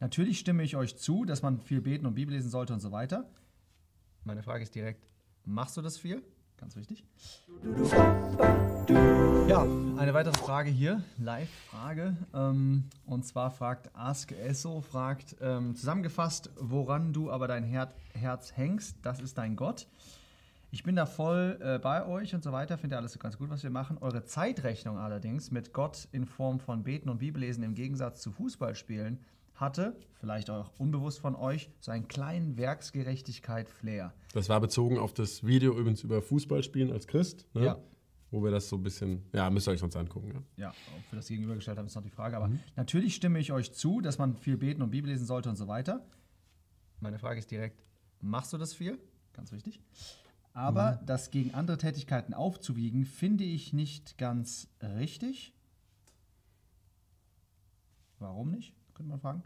Natürlich stimme ich euch zu, dass man viel beten und Bibel lesen sollte und so weiter. Meine Frage ist direkt, machst du das viel? Ganz wichtig. Ja, eine weitere Frage hier, Live-Frage. Ähm, und zwar fragt Ask Esso, fragt ähm, zusammengefasst, woran du aber dein Her Herz hängst, das ist dein Gott. Ich bin da voll äh, bei euch und so weiter, finde alles ganz gut, was wir machen. Eure Zeitrechnung allerdings mit Gott in Form von Beten und Bibellesen im Gegensatz zu Fußballspielen hatte, vielleicht auch unbewusst von euch, so einen kleinen Werksgerechtigkeit-Flair. Das war bezogen auf das Video übrigens über Fußballspielen als Christ. Ne? Ja. Wo wir das so ein bisschen, ja, müsst ihr euch sonst angucken. Ja. Ja, ob wir das gegenübergestellt haben, ist noch die Frage. Aber natürlich stimme ich euch zu, dass man viel beten und Bibel lesen sollte und so weiter. Meine Frage ist direkt, machst du das viel? Ganz wichtig. Aber das gegen andere Tätigkeiten aufzuwiegen, finde ich nicht ganz richtig. Warum nicht? Könnte man fragen.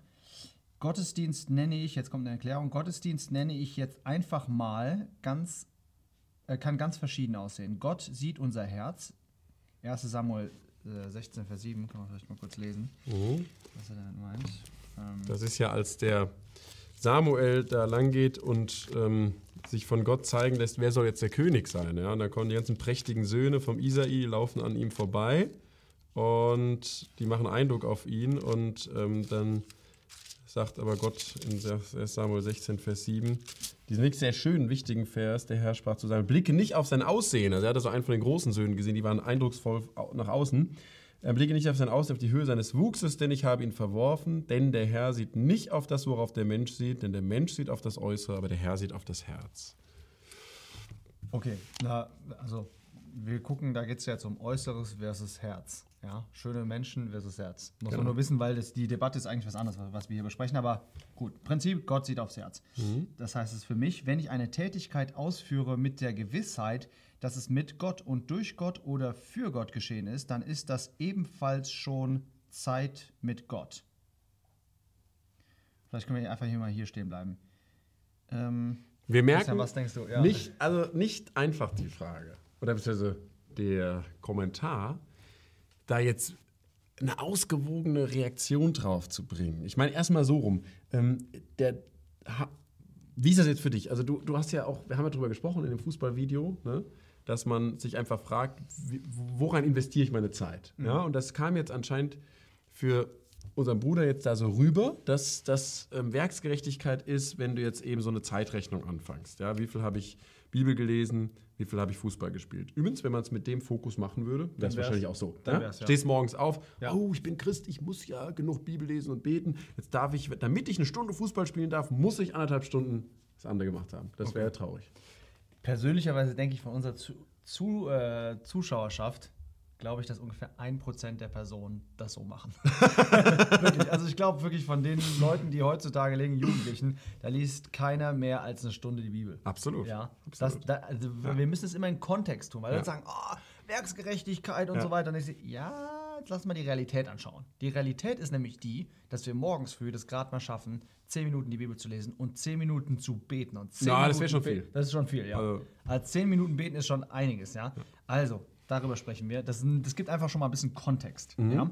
Gottesdienst nenne ich, jetzt kommt eine Erklärung, Gottesdienst nenne ich jetzt einfach mal ganz, äh, kann ganz verschieden aussehen. Gott sieht unser Herz. 1 Samuel äh, 16, Vers 7, kann man vielleicht mal kurz lesen, was er damit meint. Ähm, Das ist ja, als der Samuel da lang geht und ähm, sich von Gott zeigen lässt, wer soll jetzt der König sein. Ja? Und da kommen die ganzen prächtigen Söhne vom Isai, laufen an ihm vorbei und die machen Eindruck auf ihn. Und ähm, dann sagt aber Gott in 1 Samuel 16, Vers 7, diesen wirklich sehr schönen, wichtigen Vers, der Herr sprach zu seinem Blicke nicht auf sein Aussehen. Also er hatte so einen von den großen Söhnen gesehen, die waren eindrucksvoll nach außen. Er blicke nicht auf sein Aussehen, auf die Höhe seines Wuchses, denn ich habe ihn verworfen. Denn der Herr sieht nicht auf das, worauf der Mensch sieht, denn der Mensch sieht auf das Äußere, aber der Herr sieht auf das Herz. Okay, na, also wir gucken, da geht es jetzt um Äußeres versus Herz. Ja, schöne Menschen versus Herz. Muss Genau. man nur wissen, weil das, die Debatte ist eigentlich was anderes, was- wir hier besprechen. Aber gut, Prinzip, Gott sieht aufs Herz. Das heißt es für mich, wenn ich eine Tätigkeit ausführe mit der Gewissheit, dass es mit Gott und durch Gott oder für Gott geschehen ist, dann ist das ebenfalls schon Zeit mit Gott. Vielleicht können wir einfach hier mal hier stehen bleiben. Ähm, Wir merken, Christian, was denkst du? Ja. nicht, also nicht einfach die Frage oder beziehungsweise der Kommentar, da jetzt eine ausgewogene Reaktion drauf zu bringen. Ich meine, erstmal so rum. Ähm, der, ha, wie ist das jetzt für dich? Also, du, du hast ja auch, wir haben ja darüber gesprochen in dem Fußballvideo, ne, dass man sich einfach fragt, wie, woran investiere ich meine Zeit? Ja, und das kam jetzt anscheinend für unseren Bruder jetzt da so rüber, dass das ähm, Werksgerechtigkeit ist, wenn du jetzt eben so eine Zeitrechnung anfängst. Ja, wie viel habe ich Bibel gelesen, wie viel habe ich Fußball gespielt? Übrigens, wenn man es mit dem Fokus machen würde, wäre es wahrscheinlich auch so. dann ja? wär's, ja. Stehst morgens auf, Ja. oh, ich bin Christ, ich muss ja genug Bibel lesen und beten. Jetzt darf ich, damit ich eine Stunde Fußball spielen darf, muss ich anderthalb Stunden das andere gemacht haben. Das wäre traurig. Persönlicherweise denke ich von unserer zu, zu, äh, Zuschauerschaft, glaube ich, dass ungefähr ein Prozent der Personen das so machen. Also ich glaube wirklich von den Leuten, die heutzutage legen, Jugendlichen, da liest keiner mehr als eine Stunde die Bibel. Absolut. Ja, das, Absolut. da, also wir müssen es immer in Kontext tun, weil Ja. Leute sagen, oh, Werksgerechtigkeit und Ja. so weiter. Und ich sage, ja, jetzt lass mal die Realität anschauen. Die Realität ist nämlich die, dass wir morgens früh das gerade mal schaffen, 10 Minuten die Bibel zu lesen und 10 Minuten zu beten. Und 10 Na, das wär Minuten schon viel. Das ist schon viel, ja. Also- Als 10 Minuten beten ist schon einiges, ja. Also, darüber sprechen wir. Das, das gibt einfach schon mal ein bisschen Kontext, Mhm. ja.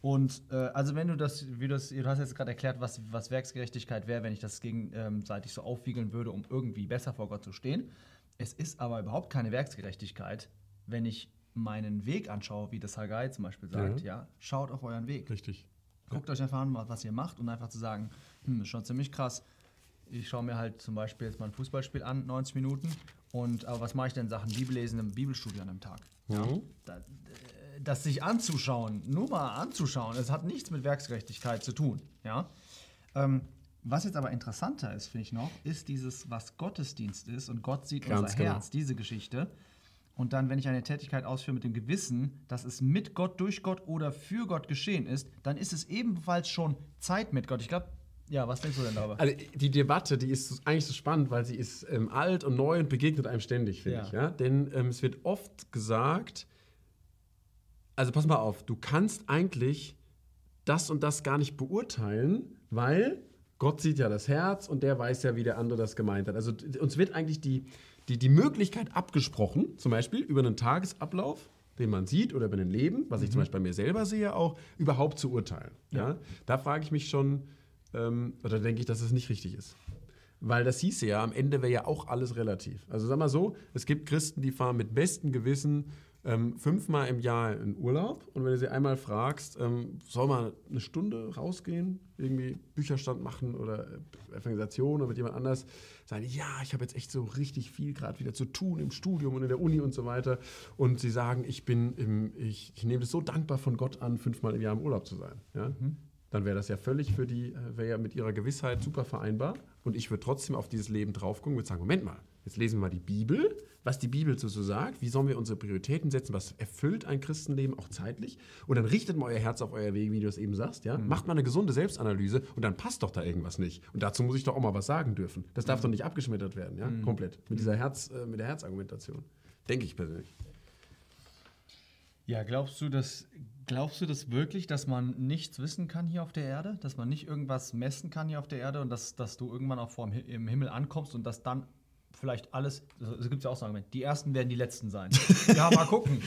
Und äh, also wenn du das, wie das, du hast jetzt gerade erklärt, was, was Werksgerechtigkeit wäre, wenn ich das gegenseitig so aufwiegeln würde, um irgendwie besser vor Gott zu stehen. Es ist aber überhaupt keine Werksgerechtigkeit, wenn ich meinen Weg anschaue, wie das Haggai zum Beispiel sagt, ja, schaut auf euren Weg. Richtig. Guckt euch einfach an, was was ihr macht und einfach zu sagen, hm, ist schon ziemlich krass. Ich schaue mir halt zum Beispiel jetzt mal ein Fußballspiel an, 90 Minuten. Und aber was mache ich denn in Sachen Bibellesen im Bibelstudio an einem Tag? Mhm. Da, äh, das sich anzuschauen, nur mal anzuschauen, es hat nichts mit Werksgerechtigkeit zu tun. Ja? Ähm, was jetzt aber interessanter ist, finde ich noch, ist dieses, was Gottesdienst ist und Gott sieht Ganz unser genau. Herz, diese Geschichte. Und dann, wenn ich eine Tätigkeit ausführe mit dem Gewissen, dass es mit Gott, durch Gott oder für Gott geschehen ist, dann ist es ebenfalls schon Zeit mit Gott. Ich glaube, ja, was denkst du denn darüber? Also die Debatte, die ist eigentlich so spannend, weil sie ist ähm, alt und neu und begegnet einem ständig, finde Ja. ich. Ja? Denn ähm, es wird oft gesagt, also pass mal auf, du kannst eigentlich das und das gar nicht beurteilen, weil Gott sieht ja das Herz und der weiß ja, wie der andere das gemeint hat. Also uns wird eigentlich die, die, die Möglichkeit abgesprochen, zum Beispiel über einen Tagesablauf, den man sieht, oder über ein Leben, was ich zum Beispiel bei mir selber sehe, auch überhaupt zu urteilen. Ja. Da frage ich mich schon, ähm, oder denke ich, dass es nicht richtig ist. Weil das hieße ja, am Ende wäre ja auch alles relativ. Also sag mal so, es gibt Christen, die fahren mit bestem Gewissen ähm, fünfmal im Jahr in Urlaub und wenn du sie einmal fragst, ähm, soll man eine Stunde rausgehen, irgendwie Bücherstand machen oder äh, Evangelisation oder mit jemand anders, sagen ja, ich habe jetzt echt so richtig viel gerade wieder zu tun im Studium und in der Uni und so weiter. Und sie sagen, ich bin im, ich, ich nehme das so dankbar von Gott an, fünfmal im Jahr im Urlaub zu sein. Ja? Mhm. Dann wäre das ja völlig für die, äh, wäre ja mit ihrer Gewissheit super vereinbar. Und ich würde trotzdem auf dieses Leben drauf gucken und würde sagen, Moment mal, jetzt lesen wir mal die Bibel was die Bibel so, so sagt, wie sollen wir unsere Prioritäten setzen, was erfüllt ein Christenleben auch zeitlich. Und dann richtet mal euer Herz auf euer Weg, wie du es eben sagst. Ja? Mhm. Macht mal eine gesunde Selbstanalyse und dann passt doch da irgendwas nicht. Und dazu muss ich doch auch mal was sagen dürfen. Das darf mhm. doch nicht abgeschmettert werden, ja? Mhm. komplett. Mit dieser Herz, äh, mit der Herzargumentation. Denke ich persönlich. Ja, glaubst du, dass, glaubst du das wirklich, dass man nichts wissen kann hier auf der Erde? Dass man nicht irgendwas messen kann hier auf der Erde und dass, dass du irgendwann auch vor im Himmel ankommst und dass dann vielleicht alles, es gibt ja auch so ein Argument, die ersten werden die letzten sein. ja, mal gucken.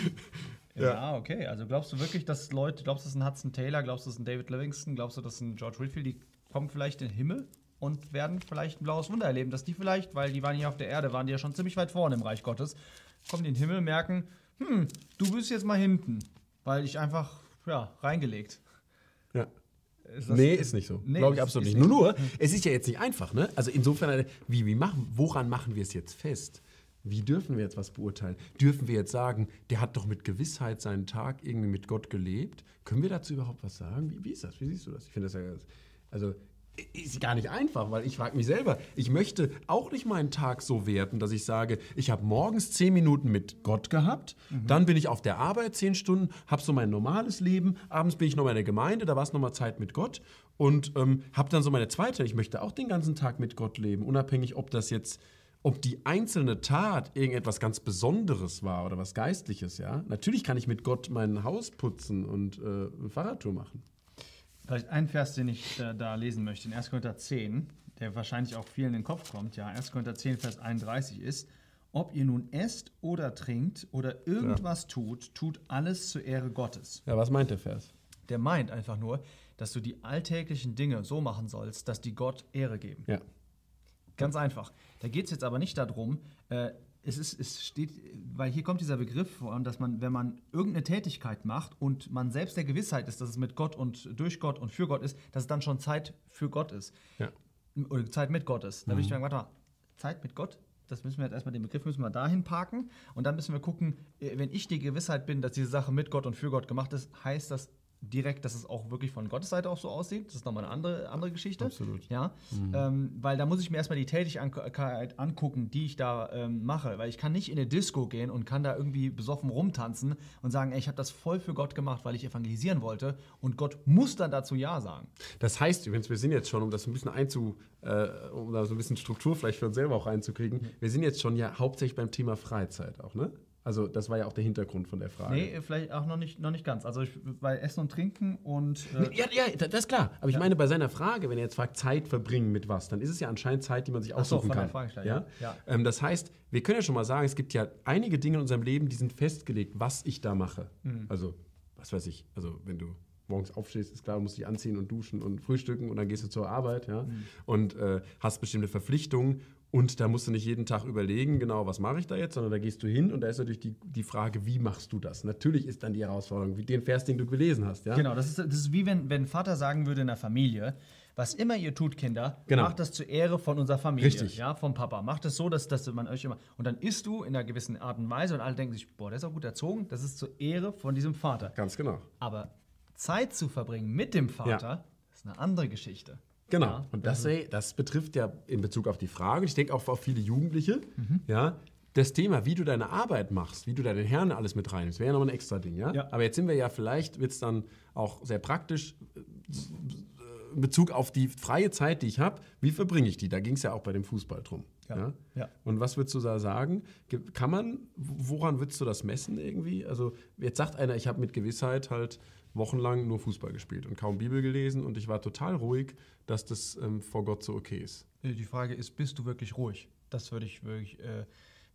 Ja. ja, okay. Also glaubst du wirklich, dass Leute, glaubst du, das ist ein Hudson Taylor, glaubst du, das ist ein David Livingston, glaubst du, das ist ein George Whitfield, die kommen vielleicht in den Himmel und werden vielleicht ein blaues Wunder erleben, dass die vielleicht, weil die waren hier auf der Erde, waren die ja schon ziemlich weit vorne im Reich Gottes, kommen in den Himmel, merken, hm, du bist jetzt mal hinten, weil ich einfach, ja, reingelegt. Ja. Ist nee, ist nicht so. Nee, Glaube ich absolut nicht. Nur, nur, es ist ja jetzt nicht einfach, ne? Also insofern, wie, wie machen, woran machen wir es jetzt fest? Wie dürfen wir jetzt was beurteilen? Dürfen wir jetzt sagen, der hat doch mit Gewissheit seinen Tag irgendwie mit Gott gelebt? Können wir dazu überhaupt was sagen? Wie, wie ist das? Wie siehst du das? Ich finde das ja. Also, ist gar nicht einfach, weil ich frage mich selber, ich möchte auch nicht meinen Tag so werten, dass ich sage, ich habe morgens zehn Minuten mit Gott gehabt, mhm. dann bin ich auf der Arbeit zehn Stunden, habe so mein normales Leben, abends bin ich noch in der Gemeinde, da war es nochmal Zeit mit Gott und ähm, habe dann so meine zweite, ich möchte auch den ganzen Tag mit Gott leben, unabhängig, ob das jetzt ob die einzelne Tat irgendetwas ganz Besonderes war oder was Geistliches, ja. Natürlich kann ich mit Gott mein Haus putzen und äh, eine Fahrradtour machen. Vielleicht ein Vers, den ich äh, da lesen möchte, in 1. Korinther 10, der wahrscheinlich auch vielen in den Kopf kommt. Ja, 1. Korinther 10, Vers 31 ist, ob ihr nun esst oder trinkt oder irgendwas ja. tut, tut alles zur Ehre Gottes. Ja, was meint der Vers? Der meint einfach nur, dass du die alltäglichen Dinge so machen sollst, dass die Gott Ehre geben. Ja. Ganz einfach. Da geht es jetzt aber nicht darum, äh, es, ist, es steht, weil hier kommt dieser Begriff vor, dass man, wenn man irgendeine Tätigkeit macht und man selbst der Gewissheit ist, dass es mit Gott und durch Gott und für Gott ist, dass es dann schon Zeit für Gott ist. Ja. Oder Zeit mit Gott ist. Da mhm. würde ich sagen, warte mal, Zeit mit Gott? Das müssen wir jetzt erstmal, den Begriff müssen wir dahin parken und dann müssen wir gucken, äh, wenn ich die Gewissheit bin, dass diese Sache mit Gott und für Gott gemacht ist, heißt das direkt, dass es auch wirklich von Gottes Seite auch so aussieht. Das ist nochmal eine andere, andere Geschichte. Absolut. Ja? Mhm. Ähm, weil da muss ich mir erstmal die Tätigkeit angucken, die ich da ähm, mache. Weil ich kann nicht in eine Disco gehen und kann da irgendwie besoffen rumtanzen und sagen, ey, ich habe das voll für Gott gemacht, weil ich evangelisieren wollte. Und Gott muss dann dazu Ja sagen. Das heißt übrigens, wir sind jetzt schon, um das ein bisschen einzu, äh, um da so ein bisschen Struktur vielleicht für uns selber auch einzukriegen, mhm. wir sind jetzt schon ja hauptsächlich beim Thema Freizeit auch, ne? Also das war ja auch der Hintergrund von der Frage. Nee, vielleicht auch noch nicht, noch nicht ganz. Also ich, bei Essen und Trinken und... Äh ja, ja, das ist klar. Aber ich ja. meine, bei seiner Frage, wenn er jetzt fragt, Zeit verbringen mit was, dann ist es ja anscheinend Zeit, die man sich aussuchen so, kann. Ja? ja. Ähm, das heißt, wir können ja schon mal sagen, es gibt ja einige Dinge in unserem Leben, die sind festgelegt, was ich da mache. Mhm. Also, was weiß ich, also wenn du morgens aufstehst, ist klar, du musst dich anziehen und duschen und frühstücken und dann gehst du zur Arbeit, ja, mhm. und äh, hast bestimmte Verpflichtungen und da musst du nicht jeden Tag überlegen, genau, was mache ich da jetzt, sondern da gehst du hin und da ist natürlich die, die Frage, wie machst du das? Natürlich ist dann die Herausforderung, wie den Vers, den du gelesen hast. Ja? Genau, das ist, das ist wie wenn, wenn Vater sagen würde in der Familie, was immer ihr tut, Kinder, genau. macht das zur Ehre von unserer Familie. Richtig. Ja, vom Papa. Macht es so, dass, dass man euch immer. Und dann isst du in einer gewissen Art und Weise und alle denken sich, boah, der ist auch gut erzogen, das ist zur Ehre von diesem Vater. Ganz genau. Aber Zeit zu verbringen mit dem Vater ja. ist eine andere Geschichte. Genau. Ja, und das, ey, das betrifft ja in Bezug auf die Frage, ich denke auch auf viele Jugendliche, mhm. ja, das Thema, wie du deine Arbeit machst, wie du deinen Herrn alles mit reinnimmst, wäre ja noch ein extra Ding, ja? ja? Aber jetzt sind wir ja vielleicht, wird es dann auch sehr praktisch äh, in Bezug auf die freie Zeit, die ich habe, wie verbringe ich die? Da ging es ja auch bei dem Fußball drum. Ja. ja. Ja? Und was würdest du da sagen? Kann man, woran würdest du das messen irgendwie? Also jetzt sagt einer, ich habe mit Gewissheit halt wochenlang nur Fußball gespielt und kaum Bibel gelesen und ich war total ruhig, dass das ähm, vor Gott so okay ist. Die Frage ist, bist du wirklich ruhig? Das würde ich wirklich, äh,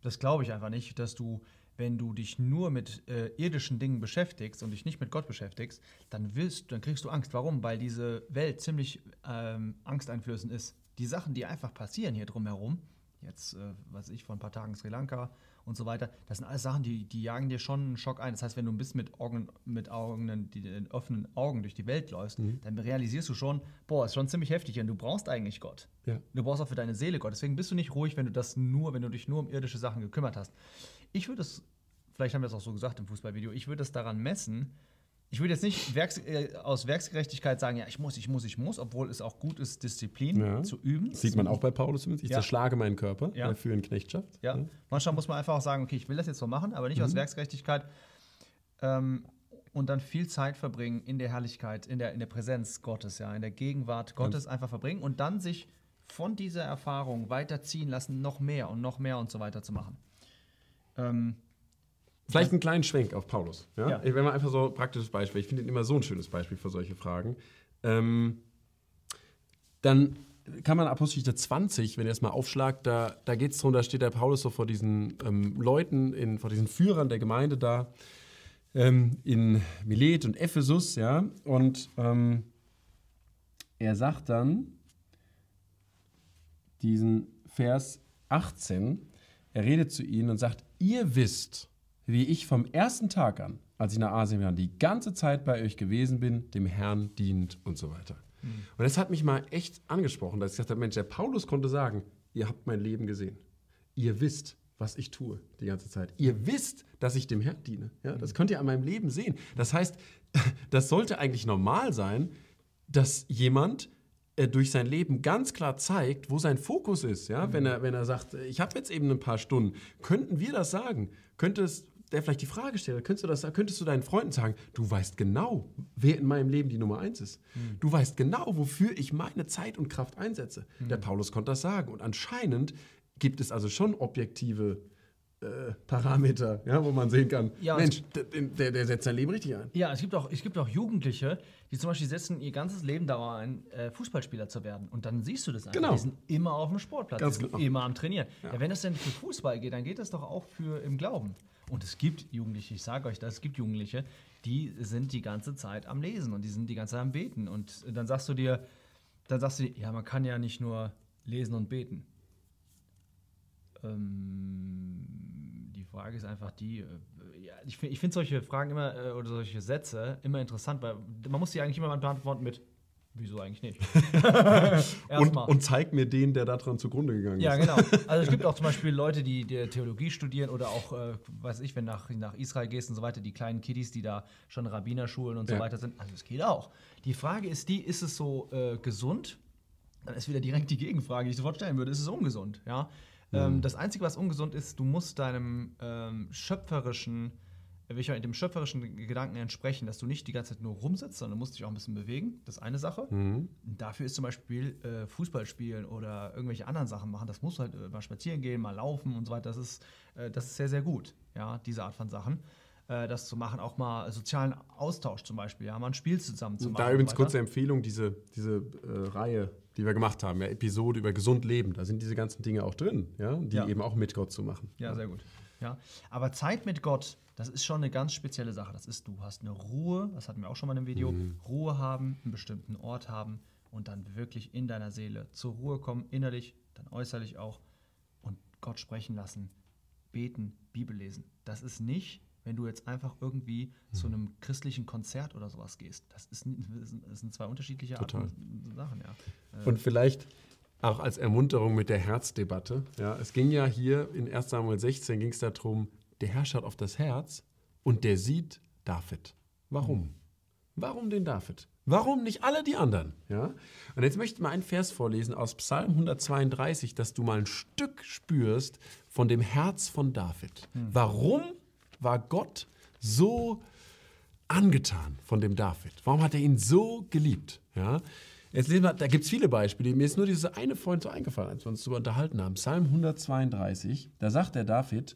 das glaube ich einfach nicht, dass du wenn du dich nur mit äh, irdischen Dingen beschäftigst und dich nicht mit Gott beschäftigst, dann willst, dann kriegst du Angst. Warum? Weil diese Welt ziemlich ähm, angsteinflößend ist. Die Sachen, die einfach passieren hier drumherum, jetzt, äh, weiß ich, vor ein paar Tagen Sri Lanka und so weiter, das sind alles Sachen, die, die jagen dir schon einen Schock ein. Das heißt, wenn du ein bisschen mit Augen, mit Augen, die, offenen Augen durch die Welt läufst, Mhm. dann realisierst du schon, boah, ist schon ziemlich heftig und du brauchst eigentlich Gott. Ja. Du brauchst auch für deine Seele Gott. Deswegen bist du nicht ruhig, wenn du das nur, wenn du dich nur um irdische Sachen gekümmert hast. Ich würde es, vielleicht haben wir es auch so gesagt im Fußballvideo, ich würde es daran messen. Ich würde jetzt nicht werks, äh, aus Werksgerechtigkeit sagen, ja, ich muss, ich muss, ich muss, obwohl es auch gut ist, Disziplin Ja. zu üben. Das sieht man auch bei Paulus zumindest. Ich Ja. zerschlage meinen Körper Ja. äh, für eine Knechtschaft. Ja. Manchmal muss man einfach auch sagen, okay, ich will das jetzt so machen, aber nicht aus Werksgerechtigkeit. Ähm, und dann viel Zeit verbringen in der Herrlichkeit, in der, in der Präsenz Gottes, ja, in der Gegenwart Gottes einfach verbringen und dann sich von dieser Erfahrung weiterziehen lassen, noch mehr und noch mehr und so weiter zu machen. Ähm, Vielleicht einen kleinen Schwenk auf Paulus. Ja? Ja. Ich- Wenn man einfach so ein praktisches Beispiel, ich finde ihn immer so ein schönes Beispiel für solche Fragen. Ähm, dann kann man Apostelgeschichte 20, wenn ihr es mal aufschlagt, da, da geht es darum, da steht der Paulus so vor diesen ähm, Leuten, in, vor diesen Führern der Gemeinde da ähm, in Milet und Ephesus, ja, und ähm, er sagt dann diesen Vers 18, er redet zu ihnen und sagt, ihr wisst, wie ich vom ersten Tag an, als ich nach Asien war, die ganze Zeit bei euch gewesen bin, dem Herrn dient und so weiter. Und das hat mich mal echt angesprochen, dass ich gesagt habe, Mensch, der Paulus konnte sagen, ihr habt mein Leben gesehen. Ihr wisst, was ich tue die ganze Zeit. Ihr wisst, dass ich dem Herrn diene. Ja, das könnt ihr an meinem Leben sehen. Das heißt, das sollte eigentlich normal sein, dass jemand äh, durch sein Leben ganz klar zeigt, wo sein Fokus ist. Ja? Wenn, er, wenn er sagt, äh, ich habe jetzt eben ein paar Stunden, könnten wir das sagen? Könnte es der vielleicht die Frage stellt, könntest du, das, könntest du deinen Freunden sagen, du weißt genau, wer in meinem Leben die Nummer eins ist. Du weißt genau, wofür ich meine Zeit und Kraft einsetze. Der Paulus konnte das sagen. Und anscheinend gibt es also schon objektive äh, Parameter, ja, wo man sehen kann, Ja, Mensch, der, der, setzt sein Leben richtig ein. Ja, es gibt, auch, es gibt auch Jugendliche, die zum Beispiel setzen ihr ganzes Leben darauf ein, äh, Fußballspieler zu werden. Und dann siehst du das einfach. Genau. Die sind immer auf dem Sportplatz, Ganz die sind genau. immer am Trainieren. Ja. wenn das denn für Fußball geht, dann geht das doch auch für im Glauben. Und es gibt Jugendliche, ich sage euch das, es gibt Jugendliche, die sind die ganze Zeit am Lesen und die sind die ganze Zeit am Beten. Und dann sagst du dir, dann sagst du ja, man kann ja nicht nur lesen und beten. Ähm, die Frage ist einfach die, äh, ja, ich finde ich find solche Fragen immer äh, oder solche Sätze immer interessant, weil man muss die eigentlich immer beantworten mit, wieso eigentlich nicht? Und, und zeig mir den, der daran zugrunde gegangen Ja, ist. genau. Also es gibt auch zum Beispiel Leute, die, die Theologie studieren oder auch, äh, weiß ich, wenn nach, nach Israel gehst und so weiter, die kleinen Kiddies, die da schon Rabbinerschulen und so Ja. weiter sind. Also es geht auch. Die Frage ist die, ist es so äh, gesund? Dann ist wieder direkt die Gegenfrage, die ich sofort stellen würde, ist es ungesund? Ja? Ähm, das Einzige, was ungesund ist, du musst deinem ähm, schöpferischen, äh, welcher- dem schöpferischen Gedanken entsprechen, dass du nicht die ganze Zeit nur rumsitzt, sondern du musst dich auch ein bisschen bewegen. Das ist eine Sache. Mhm. Dafür ist zum Beispiel äh, Fußball spielen oder irgendwelche anderen Sachen machen. Das muss halt äh, mal spazieren gehen, mal laufen und so weiter. Das ist, äh, das ist sehr, sehr gut, ja, diese Art von Sachen. Äh, das zu machen, auch mal sozialen Austausch zum Beispiel, ja, mal ein Spiel zusammen zu machen. Da übrigens kurze. Empfehlung, diese, diese äh, Reihe, die wir gemacht haben, ja, Episode über gesund leben, da sind diese ganzen Dinge auch drin, ja, die Ja. eben auch mit Gott zu machen. Ja, sehr gut. Ja. Aber Zeit mit Gott, das ist schon eine ganz spezielle Sache. Das ist, du hast eine Ruhe, das hatten wir auch schon mal im Video, Ruhe haben, einen bestimmten Ort haben und dann wirklich in deiner Seele zur Ruhe kommen, innerlich, dann äußerlich auch und Gott sprechen lassen, beten, Bibel lesen. Das ist nicht, wenn du jetzt einfach irgendwie zu einem christlichen Konzert oder sowas gehst. Das, ist, das sind- das sind zwei unterschiedliche Total. Arten Sachen, ja. Und vielleicht auch als Ermunterung mit der Herzdebatte. Ja, es ging ja hier in 1 Samuel 16 ging es darum, der Herr schaut auf das Herz und der sieht David. Warum? Warum den David? Warum nicht alle die anderen? Ja? Und jetzt möchte ich mal einen Vers vorlesen aus Psalm 132, dass du mal ein Stück spürst von dem Herz von David. Warum war Gott so angetan von dem David? Warum hat er ihn so geliebt? Ja? Jetzt lesen wir, da gibt es viele Beispiele. Mir ist nur diese eine vorhin so eingefallen, als wir uns darüber unterhalten haben. Psalm 132, da sagt der David,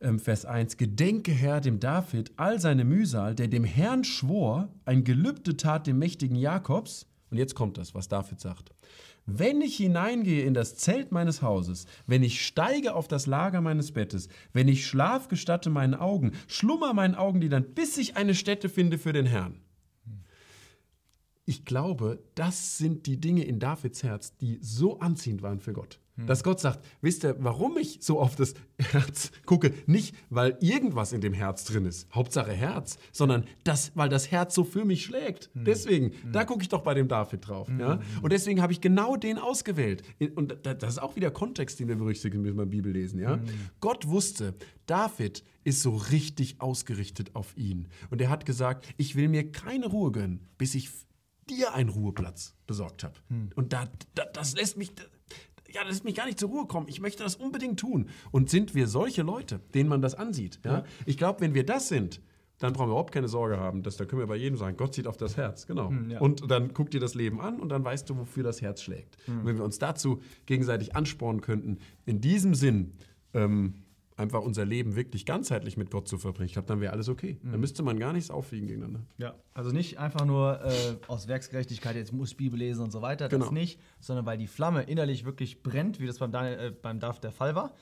ähm, Vers 1, Gedenke Herr dem David all seine Mühsal, der dem Herrn schwor, ein Gelübde tat dem mächtigen Jakobs. Und jetzt kommt das, was David sagt. Wenn ich hineingehe in das Zelt meines Hauses, wenn ich steige auf das Lager meines Bettes, wenn ich Schlaf gestatte meinen Augen, schlummer meinen Augenlidern, bis ich eine Stätte finde für den Herrn. Ich glaube, das sind die Dinge in Davids Herz, die so anziehend waren für Gott. Dass Gott sagt, wisst ihr, warum ich so auf das Herz gucke? Nicht, weil irgendwas in dem Herz drin ist, Hauptsache Herz, sondern das, weil das Herz so für mich schlägt. Deswegen, da gucke ich doch bei dem David drauf. Ja? Und deswegen habe ich genau den ausgewählt. Und das ist auch wieder Kontext, den wir berücksichtigen müssen beim Bibellesen. Ja? Gott wusste, David ist so richtig ausgerichtet auf ihn. Und er hat gesagt, ich will mir keine Ruhe gönnen, bis ich dir einen Ruheplatz besorgt habe. Und da, da, das lässt mich, ja, das lässt mich gar nicht zur Ruhe kommen. Ich möchte das unbedingt tun. Und sind wir solche Leute, denen man das ansieht? Ja? Ich glaube, wenn wir das sind, dann brauchen wir überhaupt keine Sorge haben. Das, da können wir bei jedem sagen, Gott sieht auf das Herz. Genau. ja. Und dann guck dir das Leben an und dann weißt du, wofür das Herz schlägt. Und wenn wir uns dazu gegenseitig anspornen könnten, in diesem Sinn ähm, einfach unser Leben wirklich ganzheitlich mit Gott zu verbringen, ich glaube, dann wäre alles okay. Dann müsste man gar nichts aufwiegen gegeneinander. Ja, also nicht einfach nur äh, aus Werksgerechtigkeit, jetzt muss ich Bibel lesen und so weiter, das Genau. nicht, sondern weil die Flamme innerlich wirklich brennt, wie das beim, Daniel, äh, beim David der Fall war.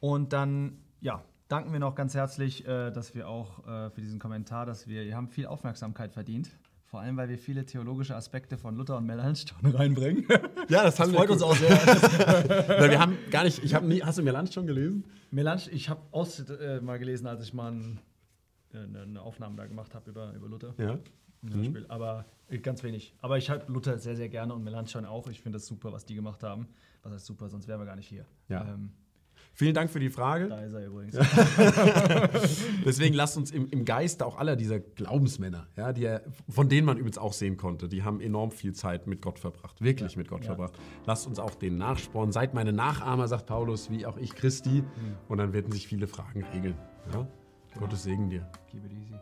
Und dann, ja, danken wir noch ganz herzlich, äh, dass wir auch äh, für diesen Kommentar, dass wir, wir haben viel Aufmerksamkeit verdient. Vor allem, weil wir viele theologische Aspekte von Luther und Melanchthon reinbringen. Ja, das, Das freut uns auch sehr. Weil wir haben gar nicht, ich habe nie, hast du Melanch schon gelesen? Melanch, ich habe aus äh, mal gelesen, als ich mal ein, äh, eine, eine Aufnahme da gemacht habe über, über Luther. Ja. ein Hörspiel, aber äh, ganz wenig. Aber ich habe Luther sehr, sehr gerne und Melanchthon auch. Ich finde das super, was die gemacht haben. Was heißt super, sonst wären wir gar nicht hier. Ja. Ähm, Vielen Dank für die Frage. da ist er übrigens. Deswegen lasst uns im, im Geiste auch aller dieser Glaubensmänner, ja, die er, von denen man übrigens auch sehen konnte, die haben enorm viel Zeit mit Gott verbracht, wirklich mit Gott ja. verbracht. Lasst uns auch denen nachsporen. Seid meine Nachahmer, sagt Paulus, wie auch ich Christi. Und dann werden sich viele Fragen regeln. Ja? Gottes Segen dir. Keep it easy.